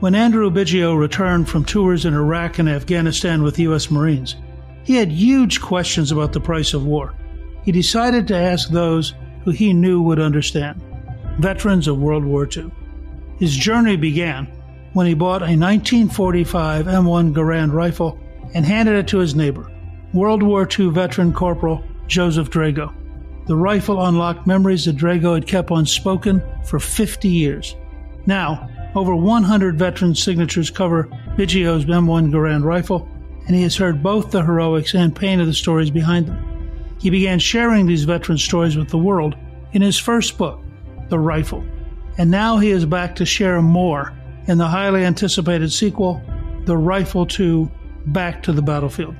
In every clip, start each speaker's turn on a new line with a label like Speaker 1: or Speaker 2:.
Speaker 1: when Andrew Biggio returned from tours in Iraq and Afghanistan with U.S. Marines, he had huge questions about the price of war. He decided to ask those who he knew would understand veterans of World War II. His journey began when he bought a 1945 M1 Garand rifle and handed it to his neighbor, World War II veteran Corporal Joseph Drago. The rifle unlocked memories that Drago had kept unspoken for 50 years. Now, over 100 veteran signatures cover Biggio's M1 Garand rifle, and he has heard both the heroics and pain of the stories behind them. He began sharing these veteran stories with the world in his first book, The Rifle, and now he is back to share more in the highly anticipated sequel, The Rifle 2 Back to the Battlefield.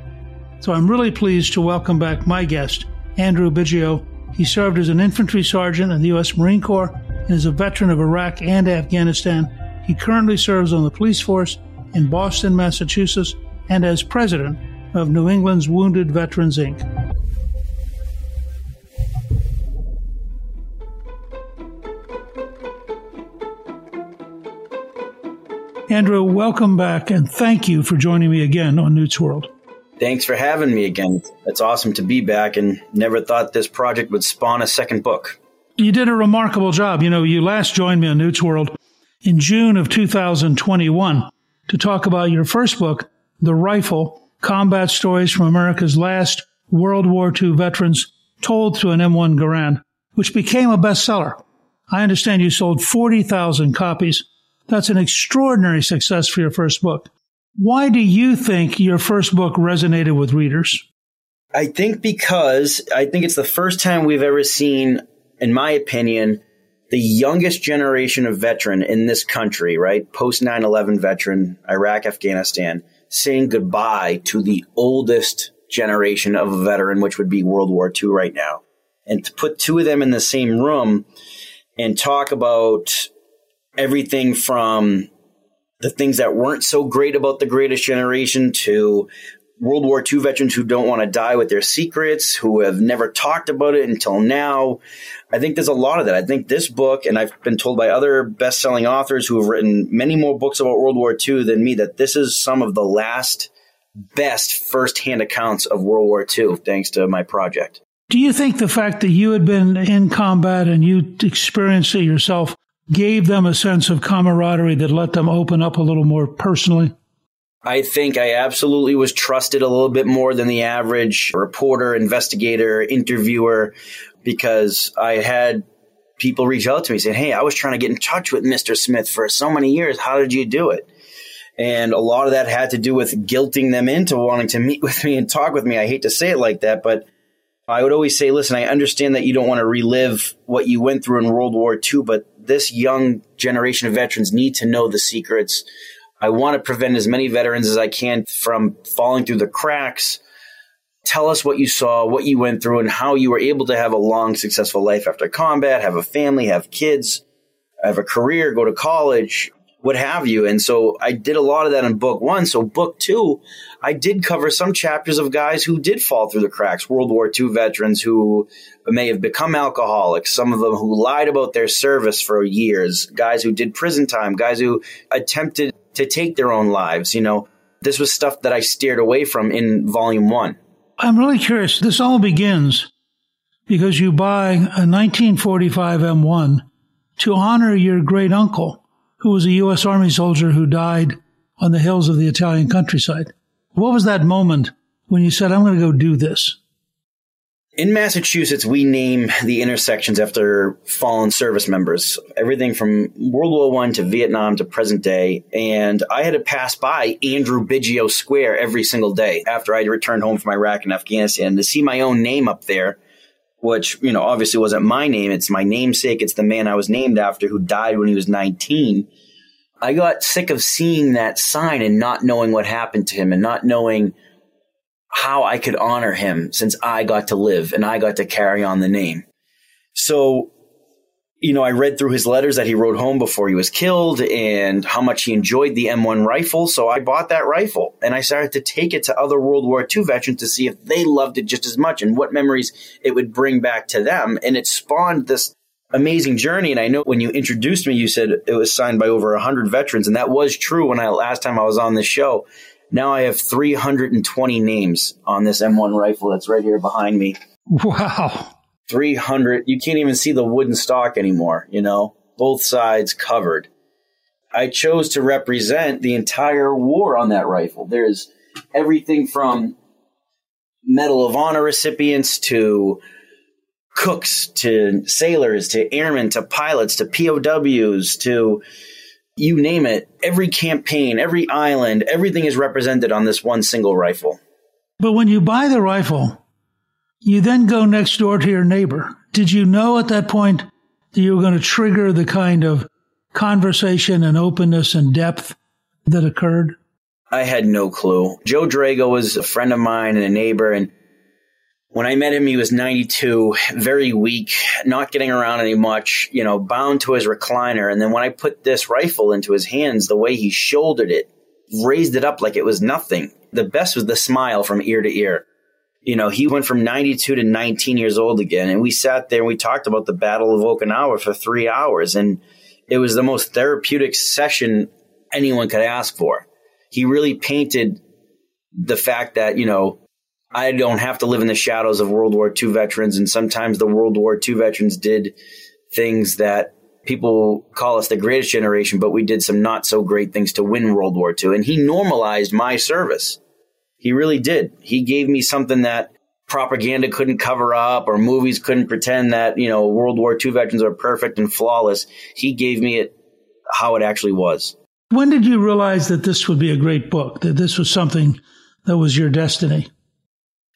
Speaker 1: So I'm really pleased to welcome back my guest, Andrew Biggio. He served as an infantry sergeant in the U.S. Marine Corps and is a veteran of Iraq and Afghanistan. He currently serves on the police force in Boston, Massachusetts, and as president of New England's Wounded Veterans, Inc. Andrew, welcome back and thank you for joining me again on Newt's World.
Speaker 2: Thanks for having me again. It's awesome to be back and never thought this project would spawn a second book.
Speaker 1: You did a remarkable job. You know, you last joined me on Newt's World in June of 2021 to talk about your first book, The Rifle Combat Stories from America's Last World War II Veterans Told Through an M1 Garand, which became a bestseller. I understand you sold 40,000 copies that's an extraordinary success for your first book. Why do you think your first book resonated with readers?
Speaker 2: I think because I think it's the first time we've ever seen, in my opinion, the youngest generation of veteran in this country, right? Post 9 11 veteran, Iraq, Afghanistan, saying goodbye to the oldest generation of a veteran, which would be World War II right now. And to put two of them in the same room and talk about everything from the things that weren't so great about the greatest generation to World War II veterans who don't want to die with their secrets, who have never talked about it until now. I think there's a lot of that. I think this book, and I've been told by other best selling authors who have written many more books about World War II than me, that this is some of the last best firsthand accounts of World War II, thanks to my project.
Speaker 1: Do you think the fact that you had been in combat and you experienced it yourself gave them a sense of camaraderie that let them open up a little more personally?
Speaker 2: I think I absolutely was trusted a little bit more than the average reporter, investigator, interviewer, because I had people reach out to me saying, Hey, I was trying to get in touch with Mr. Smith for so many years. How did you do it? And a lot of that had to do with guilting them into wanting to meet with me and talk with me. I hate to say it like that, but I would always say, listen, I understand that you don't want to relive what you went through in World War II, but this young generation of veterans need to know the secrets. I want to prevent as many veterans as I can from falling through the cracks. Tell us what you saw, what you went through, and how you were able to have a long, successful life after combat, have a family, have kids, have a career, go to college, what have you. And so I did a lot of that in book one. So book two, I did cover some chapters of guys who did fall through the cracks, World War II veterans who may have become alcoholics, some of them who lied about their service for years, guys who did prison time, guys who attempted to take their own lives. You know, this was stuff that I steered away from in volume one.
Speaker 1: I'm really curious. This all begins because you buy a 1945 M1 to honor your great uncle, who was a U.S. Army soldier who died on the hills of the Italian countryside. What was that moment when you said, I'm going to go do this?
Speaker 2: In Massachusetts, we name the intersections after fallen service members, everything from World War One to Vietnam to present day. And I had to pass by Andrew Biggio Square every single day after I returned home from Iraq and Afghanistan to see my own name up there, which, you know, obviously wasn't my name. It's my namesake. It's the man I was named after who died when he was 19. I got sick of seeing that sign and not knowing what happened to him and not knowing how I could honor him since I got to live and I got to carry on the name. So, you know, I read through his letters that he wrote home before he was killed and how much he enjoyed the M1 rifle. So I bought that rifle and I started to take it to other World War II veterans to see if they loved it just as much and what memories it would bring back to them. And it spawned this amazing journey. And I know when you introduced me, you said it was signed by over 100 veterans. And that was true when I last time I was on this show. Now I have 320 names on this M1 rifle that's right here behind me.
Speaker 1: Wow.
Speaker 2: 300. You can't even see the wooden stock anymore, you know, both sides covered. I chose to represent the entire war on that rifle. There's everything from Medal of Honor recipients to cooks to sailors to airmen to pilots to POWs to you name it, every campaign, every island, everything is represented on this one single rifle.
Speaker 1: But when you buy the rifle, you then go next door to your neighbor. Did you know at that point that you were going to trigger the kind of conversation and openness and depth that occurred?
Speaker 2: I had no clue. Joe Drago was a friend of mine and a neighbor, and when I met him, he was 92, very weak, not getting around any much, you know, bound to his recliner. And then when I put this rifle into his hands, the way he shouldered it, raised it up like it was nothing. The best was the smile from ear to ear. You know, he went from 92 to 19 years old again. And we sat there and we talked about the Battle of Okinawa for three hours. And it was the most therapeutic session anyone could ask for. He really painted the fact that, you know, I don't have to live in the shadows of World War II veterans. And sometimes the World War II veterans did things that people call us the greatest generation, but we did some not so great things to win World War II. And he normalized my service. He really did. He gave me something that propaganda couldn't cover up or movies couldn't pretend that, you know, World War II veterans are perfect and flawless. He gave me it how it actually was.
Speaker 1: When did you realize that this would be a great book, that this was something that was your destiny?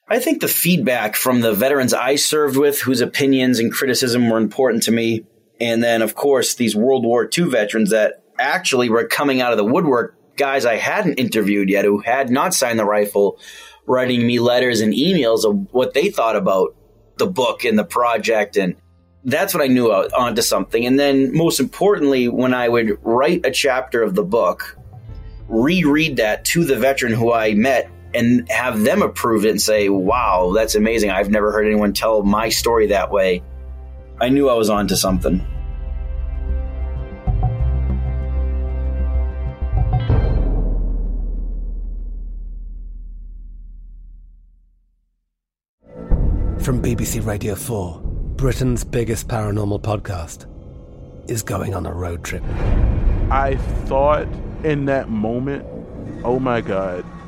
Speaker 2: I think the feedback from the veterans I served with, whose opinions and criticism were important to me, and then, of course, these World War II veterans that actually were coming out of the woodwork, guys I hadn't interviewed yet who had not signed the rifle, writing me letters and emails of what they thought about the book and the project. And that's what I knew onto something. And then, most importantly, when I would write a chapter of the book, reread that to the veteran who I met and have them approve it and say, wow, that's amazing. I've never heard anyone tell my story that way. I knew I was onto something.
Speaker 3: From BBC Radio 4, Britain's biggest paranormal podcast is going on a road trip.
Speaker 4: I thought in that moment, oh my God.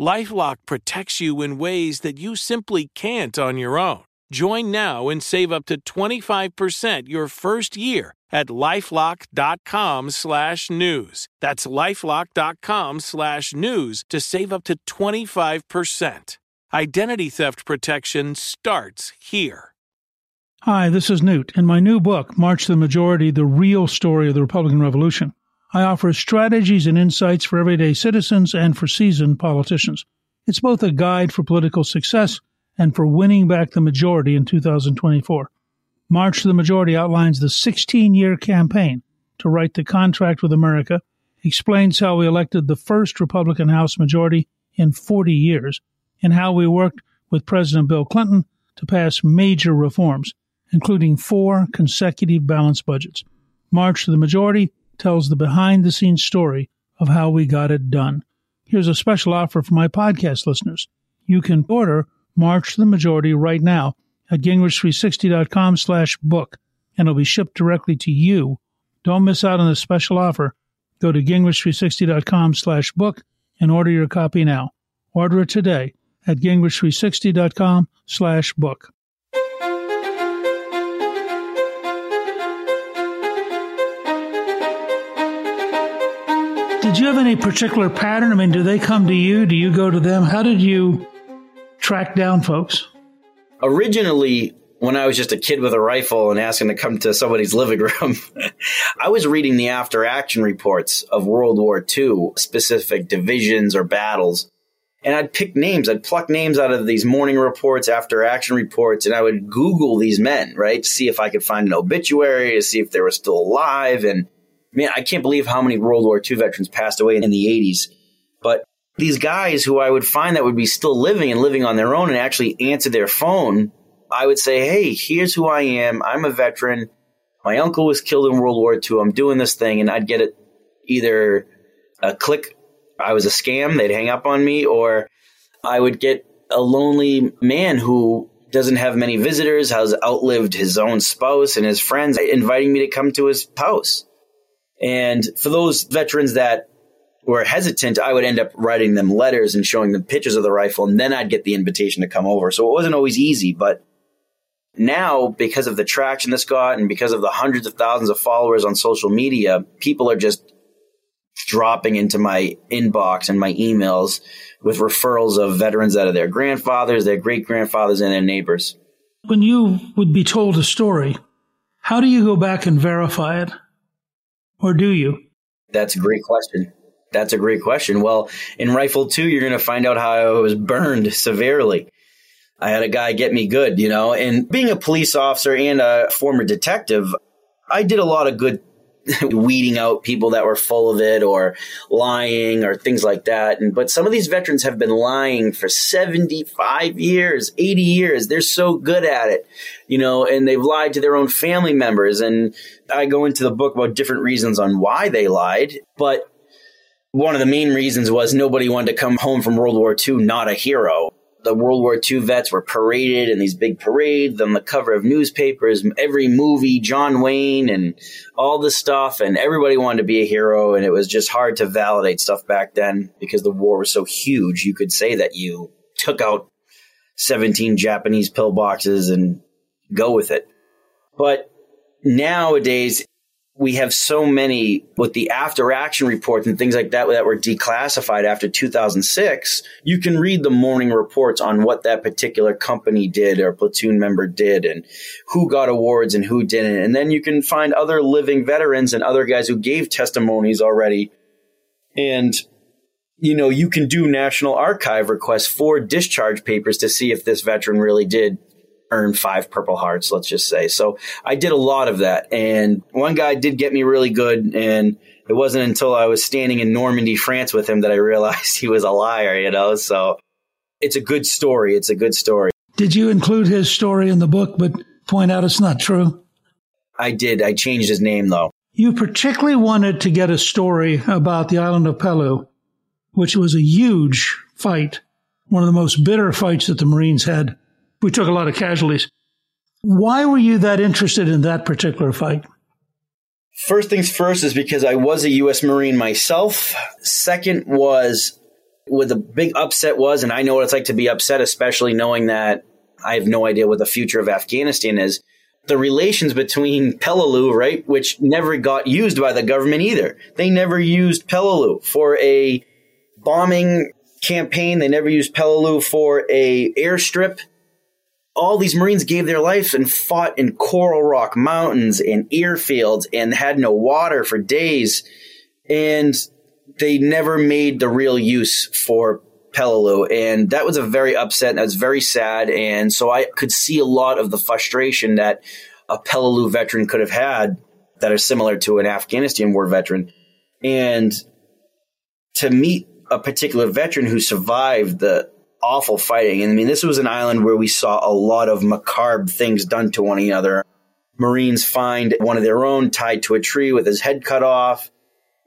Speaker 5: Lifelock protects you in ways that you simply can't on your own. Join now and save up to 25% your first year at lifelock.com slash news. That's lifelock.com slash news to save up to 25%. Identity theft protection starts here.
Speaker 1: Hi, this is Newt. In my new book, March the Majority The Real Story of the Republican Revolution, I offer strategies and insights for everyday citizens and for seasoned politicians. It's both a guide for political success and for winning back the majority in 2024. March to the Majority outlines the 16 year campaign to write the contract with America, explains how we elected the first Republican House majority in 40 years, and how we worked with President Bill Clinton to pass major reforms, including four consecutive balanced budgets. March to the Majority tells the behind the scenes story of how we got it done. Here's a special offer for my podcast listeners. You can order March the Majority right now at gingrich360.com slash book, and it'll be shipped directly to you. Don't miss out on this special offer. Go to gingrich360.com slash book and order your copy now. Order it today at gingrich360.com slash book. Did you have any particular pattern? I mean, do they come to you? Do you go to them? How did you track down folks?
Speaker 2: Originally, when I was just a kid with a rifle and asking to come to somebody's living room, I was reading the after action reports of World War II, specific divisions or battles. And I'd pick names, I'd pluck names out of these morning reports, after action reports, and I would Google these men, right, to see if I could find an obituary, to see if they were still alive. And man, I can't believe how many World War II veterans passed away in the 80s. But these guys who I would find that would be still living and living on their own and actually answer their phone, I would say, hey, here's who I am. I'm a veteran. My uncle was killed in World War II. I'm doing this thing. And I'd get it either a click, I was a scam, they'd hang up on me, or I would get a lonely man who doesn't have many visitors, has outlived his own spouse and his friends, inviting me to come to his house. And for those veterans that were hesitant, I would end up writing them letters and showing them pictures of the rifle, and then I'd get the invitation to come over. So it wasn't always easy, but now because of the traction this got and because of the hundreds of thousands of followers on social media, people are just dropping into my inbox and my emails with referrals of veterans out of their grandfathers, their great grandfathers, and their neighbors.
Speaker 1: When you would be told a story, how do you go back and verify it? Or do you?
Speaker 2: That's a great question. That's a great question. Well, in Rifle 2, you're going to find out how I was burned severely. I had a guy get me good, you know, and being a police officer and a former detective, I did a lot of good weeding out people that were full of it or lying or things like that. And but some of these veterans have been lying for 75 years, 80 years. They're so good at it, you know, and they've lied to their own family members. And I go into the book about different reasons on why they lied, but one of the main reasons was nobody wanted to come home from World War II not a hero. The World War II vets were paraded in these big parades on the cover of newspapers, every movie, John Wayne, and all this stuff. And everybody wanted to be a hero. And it was just hard to validate stuff back then because the war was so huge. You could say that you took out 17 Japanese pillboxes and go with it. But nowadays, we have so many with the after action reports and things like that that were declassified after 2006 you can read the morning reports on what that particular company did or platoon member did and who got awards and who didn't. And then you can find other living veterans and other guys who gave testimonies already. And you know you can do national archive requests for discharge papers to see if this veteran really did earn five Purple Hearts, let's just say. So I did a lot of that. And one guy did get me really good. And it wasn't until I was standing in Normandy, France with him that I realized he was a liar, you know? So it's a good story. It's a good story.
Speaker 1: Did you include his story in the book, but point out it's not true?
Speaker 2: I did. I changed his name, though.
Speaker 1: You particularly wanted to get a story about the island of Peleliu, which was a huge fight, one of the most bitter fights that the Marines had we took a lot of casualties. Why were you that interested in that particular fight?
Speaker 2: First things first is because I was a U.S. Marine myself. Second was what the big upset was, and I know what it's like to be upset, especially knowing that I have no idea what the future of Afghanistan is. The relations between Peleliu, right, which never got used by the government either. They never used Peleliu for a bombing campaign. They never used Peleliu for a airstrip all these Marines gave their life and fought in Coral Rock Mountains and airfields and had no water for days. And they never made the real use for Peleliu. And that was a very upset that was very sad. And so I could see a lot of the frustration that a Peleliu veteran could have had that are similar to an Afghanistan war veteran. And to meet a particular veteran who survived the awful fighting. And I mean, this was an island where we saw a lot of macabre things done to one another. Marines find one of their own tied to a tree with his head cut off.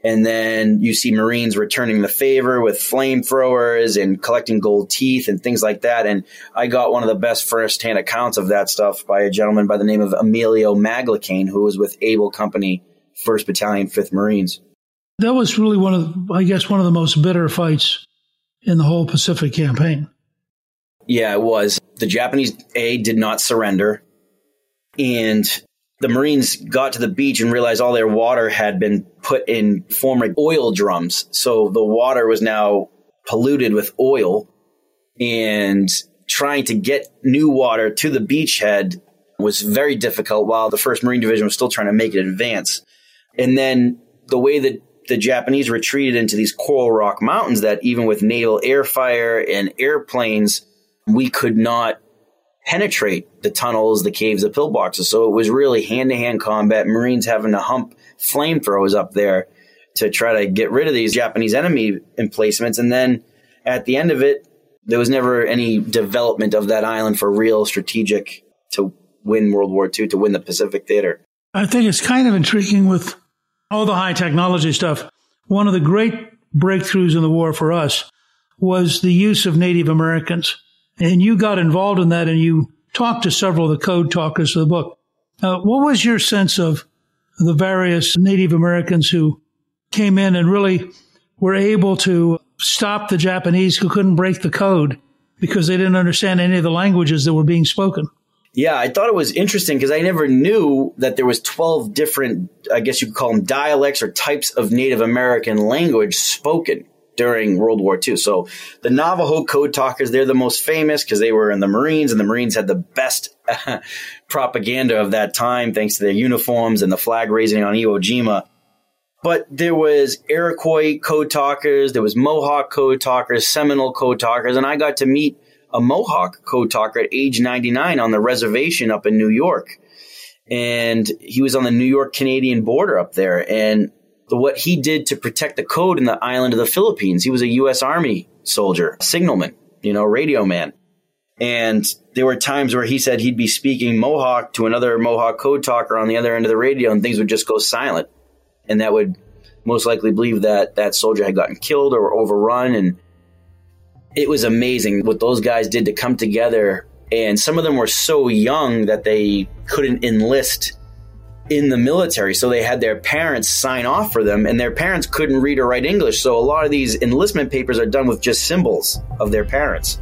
Speaker 2: And then you see Marines returning the favor with flamethrowers and collecting gold teeth and things like that. And I got one of the best firsthand accounts of that stuff by a gentleman by the name of Emilio Maglicane, who was with Able Company, 1st Battalion, 5th Marines.
Speaker 1: That was really one of, I guess, one of the most bitter fights in the whole Pacific campaign.
Speaker 2: Yeah, it was. The Japanese A did not surrender. And the Marines got to the beach and realized all their water had been put in former oil drums. So the water was now polluted with oil. And trying to get new water to the beachhead was very difficult while the 1st Marine Division was still trying to make an advance. And then the way that the Japanese retreated into these Coral Rock Mountains that even with naval air fire and airplanes, we could not penetrate the tunnels, the caves, the pillboxes. So it was really hand to hand combat. Marines having to hump flamethrowers up there to try to get rid of these Japanese enemy emplacements. And then at the end of it, there was never any development of that island for real strategic to win World War II, to win the Pacific Theater.
Speaker 1: I think it's kind of intriguing with all the high technology stuff. One of the great breakthroughs in the war for us was the use of Native Americans. And you got involved in that and you talked to several of the code talkers of the book. Uh, what was your sense of the various Native Americans who came in and really were able to stop the Japanese who couldn't break the code because they didn't understand any of the languages that were being spoken?
Speaker 2: Yeah, I thought it was interesting because I never knew that there was 12 different, I guess you could call them dialects or types of Native American language spoken during World War II. So the Navajo code talkers, they're the most famous because they were in the Marines and the Marines had the best propaganda of that time thanks to their uniforms and the flag raising on Iwo Jima. But there was Iroquois code talkers, there was Mohawk code talkers, Seminole code talkers, and I got to meet a Mohawk code talker at age 99 on the reservation up in New York. And he was on the New York Canadian border up there. And the, what he did to protect the code in the island of the Philippines, he was a U.S. Army soldier, signalman, you know, radio man. And there were times where he said he'd be speaking Mohawk to another Mohawk code talker on the other end of the radio and things would just go silent. And that would most likely believe that that soldier had gotten killed or overrun. And it was amazing what those guys did to come together. And some of them were so young that they couldn't enlist in the military. So they had their parents sign off for them, and their parents couldn't read or write English. So a lot of these enlistment papers are done with just symbols of their parents.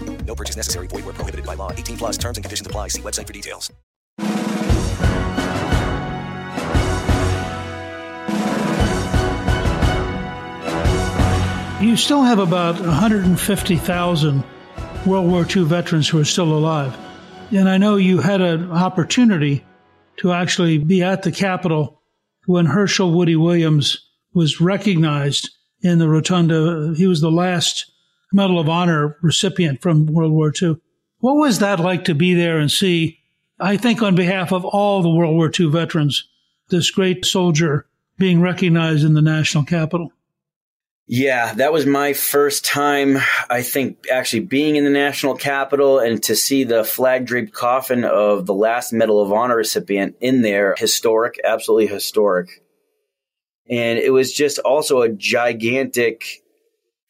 Speaker 6: Purchase necessary. Void where prohibited by law. 18 plus terms and conditions apply. See website for details.
Speaker 1: You still have about 150,000 World War II veterans who are still alive. And I know you had an opportunity to actually be at the Capitol when Hershel Woody Williams was recognized in the rotunda. He was the last Medal of Honor recipient from World War II. What was that like to be there and see, I think on behalf of all the World War II veterans, this great soldier being recognized in the national capital?
Speaker 2: Yeah, that was my first time, I think, actually being in the national capital and to see the flag draped coffin of the last Medal of Honor recipient in there. Historic, absolutely historic. And it was just also a gigantic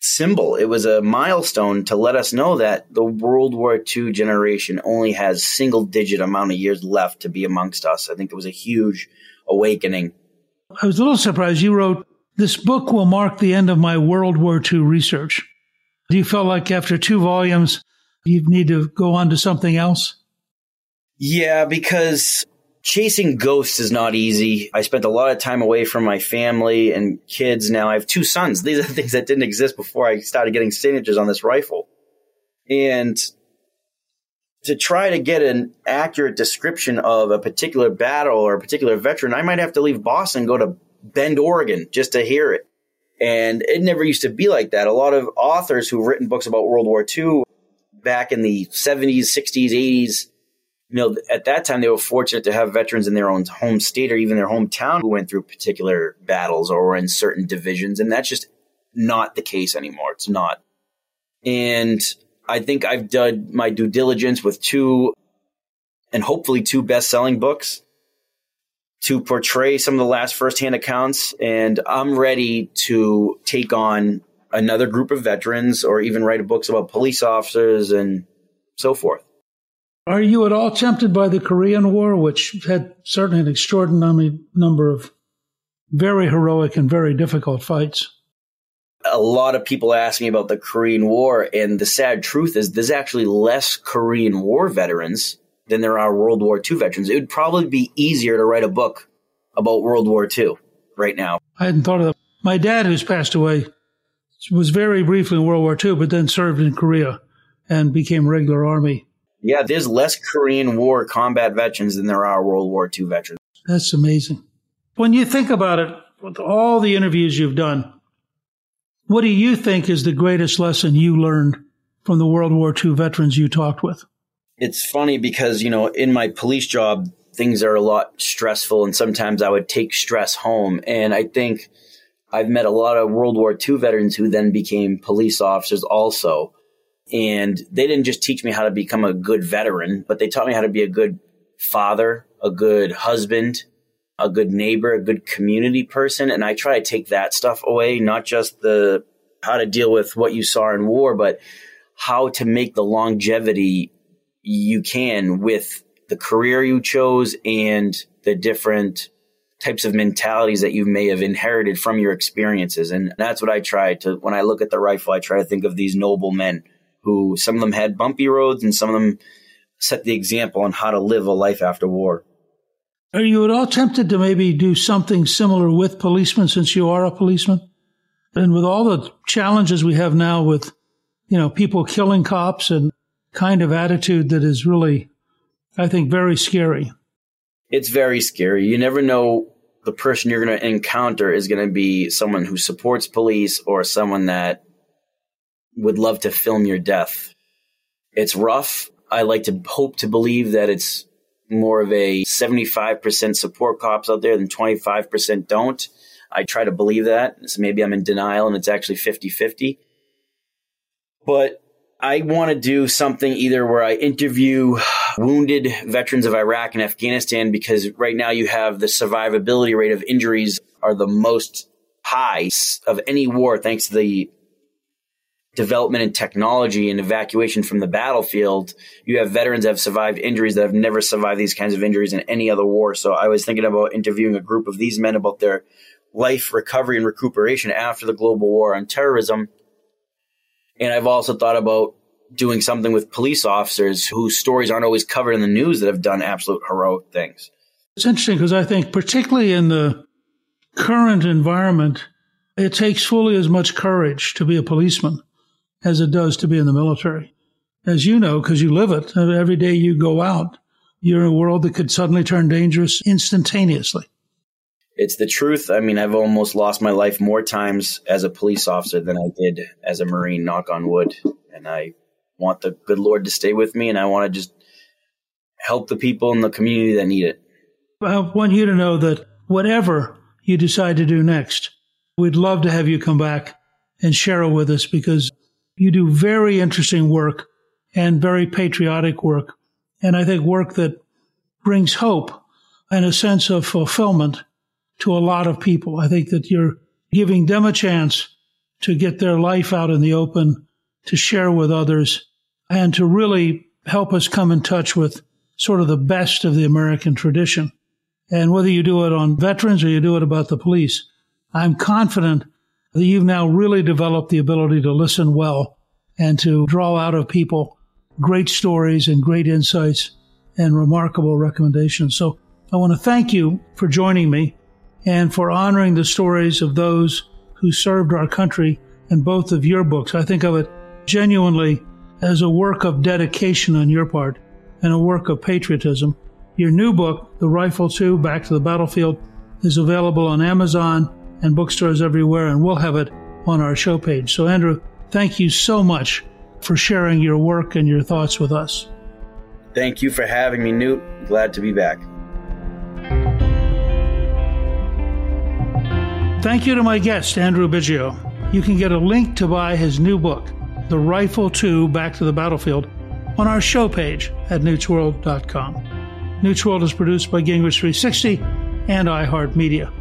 Speaker 2: symbol. It was a milestone to let us know that the World War II generation only has single digit amount of years left to be amongst us. I think it was a huge awakening.
Speaker 1: I was a little surprised you wrote this book will mark the end of my World War II research. Do you feel like after two volumes, you need to go on to something else?
Speaker 2: Yeah, because chasing ghosts is not easy. I spent a lot of time away from my family and kids. Now I have two sons. These are things that didn't exist before I started getting signatures on this rifle. And to try to get an accurate description of a particular battle or a particular veteran, I might have to leave Boston, go to Bend, Oregon, just to hear it. And it never used to be like that. A lot of authors who've written books about World War II back in the 70s, 60s, 80s, you know, at that time they were fortunate to have veterans in their own home state or even their hometown who went through particular battles or were in certain divisions. And that's just not the case anymore. It's not. And I think I've done my due diligence with two and hopefully two best selling books to portray some of the last firsthand accounts. And I'm ready to take on another group of veterans or even write books about police officers and so forth.
Speaker 1: Are you at all tempted by the Korean War, which had certainly an extraordinary number of very heroic and very difficult fights?
Speaker 2: A lot of people ask me about the Korean War, and the sad truth is there's actually less Korean War veterans than there are World War II veterans. It would probably be easier to write a book about World War II right now.
Speaker 1: I hadn't thought of that. My dad, who's passed away, was very briefly in World War II, but then served in Korea and became regular Army.
Speaker 2: Yeah, there's less Korean War combat veterans than there are World War II veterans.
Speaker 1: That's amazing. When you think about it, with all the interviews you've done, what do you think is the greatest lesson you learned from the World War II veterans you talked with?
Speaker 2: it's funny because, you know, in my police job, things are a lot stressful and sometimes I would take stress home. And I think I've met a lot of World War II veterans who then became police officers also. And they didn't just teach me how to become a good veteran, but they taught me how to be a good father, a good husband, a good neighbor, a good community person. And I try to take that stuff away, not just the how to deal with what you saw in war, but how to make the longevity you can with the career you chose and the different types of mentalities that you may have inherited from your experiences. And that's what I try to, when I look at the rifle, I try to think of these noble men who some of them had bumpy roads and some of them set the example on how to live a life after war.
Speaker 1: Are you at all tempted to maybe do something similar with policemen since you are a policeman? And with all the challenges we have now with, you know, people killing cops and kind of attitude that is really, I think, very scary.
Speaker 2: It's very scary. You never know the person you're going to encounter is going to be someone who supports police or someone that would love to film your death. It's rough. I like to hope to believe that it's more of a 75% support cops out there than 25% don't. I try to believe that. So maybe I'm in denial and it's actually 50 50. But I want to do something either where I interview wounded veterans of Iraq and Afghanistan because right now you have the survivability rate of injuries are the most high of any war thanks to the development and technology and evacuation from the battlefield. You have veterans that have survived injuries that have never survived these kinds of injuries in any other war. So I was thinking about interviewing a group of these men about their life recovery and recuperation after the global war on terrorism and I've also thought about doing something with police officers whose stories aren't always covered in the news that have done absolute heroic things.
Speaker 1: It's interesting because I think, particularly in the current environment, it takes fully as much courage to be a policeman as it does to be in the military. As you know, because you live it, uh, every day you go out, you're in a world that could suddenly turn dangerous instantaneously
Speaker 2: it's the truth. I mean, I've almost lost my life more times as a police officer than I did as a Marine, knock on wood. And I want the good Lord to stay with me and I want to just help the people in the community that need it.
Speaker 1: I want you to know that whatever you decide to do next, we'd love to have you come back and share it with us because you do very interesting work and very patriotic work. And I think work that brings hope and a sense of fulfillment to a lot of people. I think that you're giving them a chance to get their life out in the open, to share with others, and to really help us come in touch with sort of the best of the American tradition. And whether you do it on veterans or you do it about the police, I'm confident you've now really developed the ability to listen well and to draw out of people great stories and great insights and remarkable recommendations. So I want to thank you for joining me and for honoring the stories of those who served our country in both of your books. I think of it genuinely as a work of dedication on your part and a work of patriotism. Your new book, The Rifle 2 Back to the Battlefield, is available on Amazon and bookstores everywhere, and we'll have it on our show page. So, Andrew, thank you so much for sharing your work and your thoughts with us.
Speaker 2: Thank you for having me, Newt. Glad to be back.
Speaker 1: Thank you to my guest, Andrew Biggio. You can get a link to buy his new book, The Rifle 2 Back to the Battlefield, on our show page at newtsworld.com. Newt's World is produced by Gingrich 360 and iHeartMedia.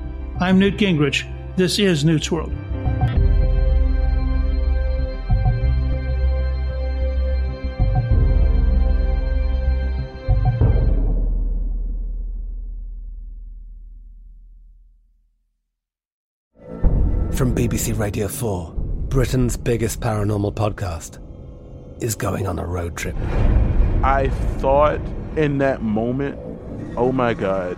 Speaker 1: I'm Newt Gingrich. This is Newt's World.
Speaker 3: from BBC Radio 4, Britain's biggest paranormal podcast is going on a road trip.
Speaker 4: I thought in that moment, oh my god,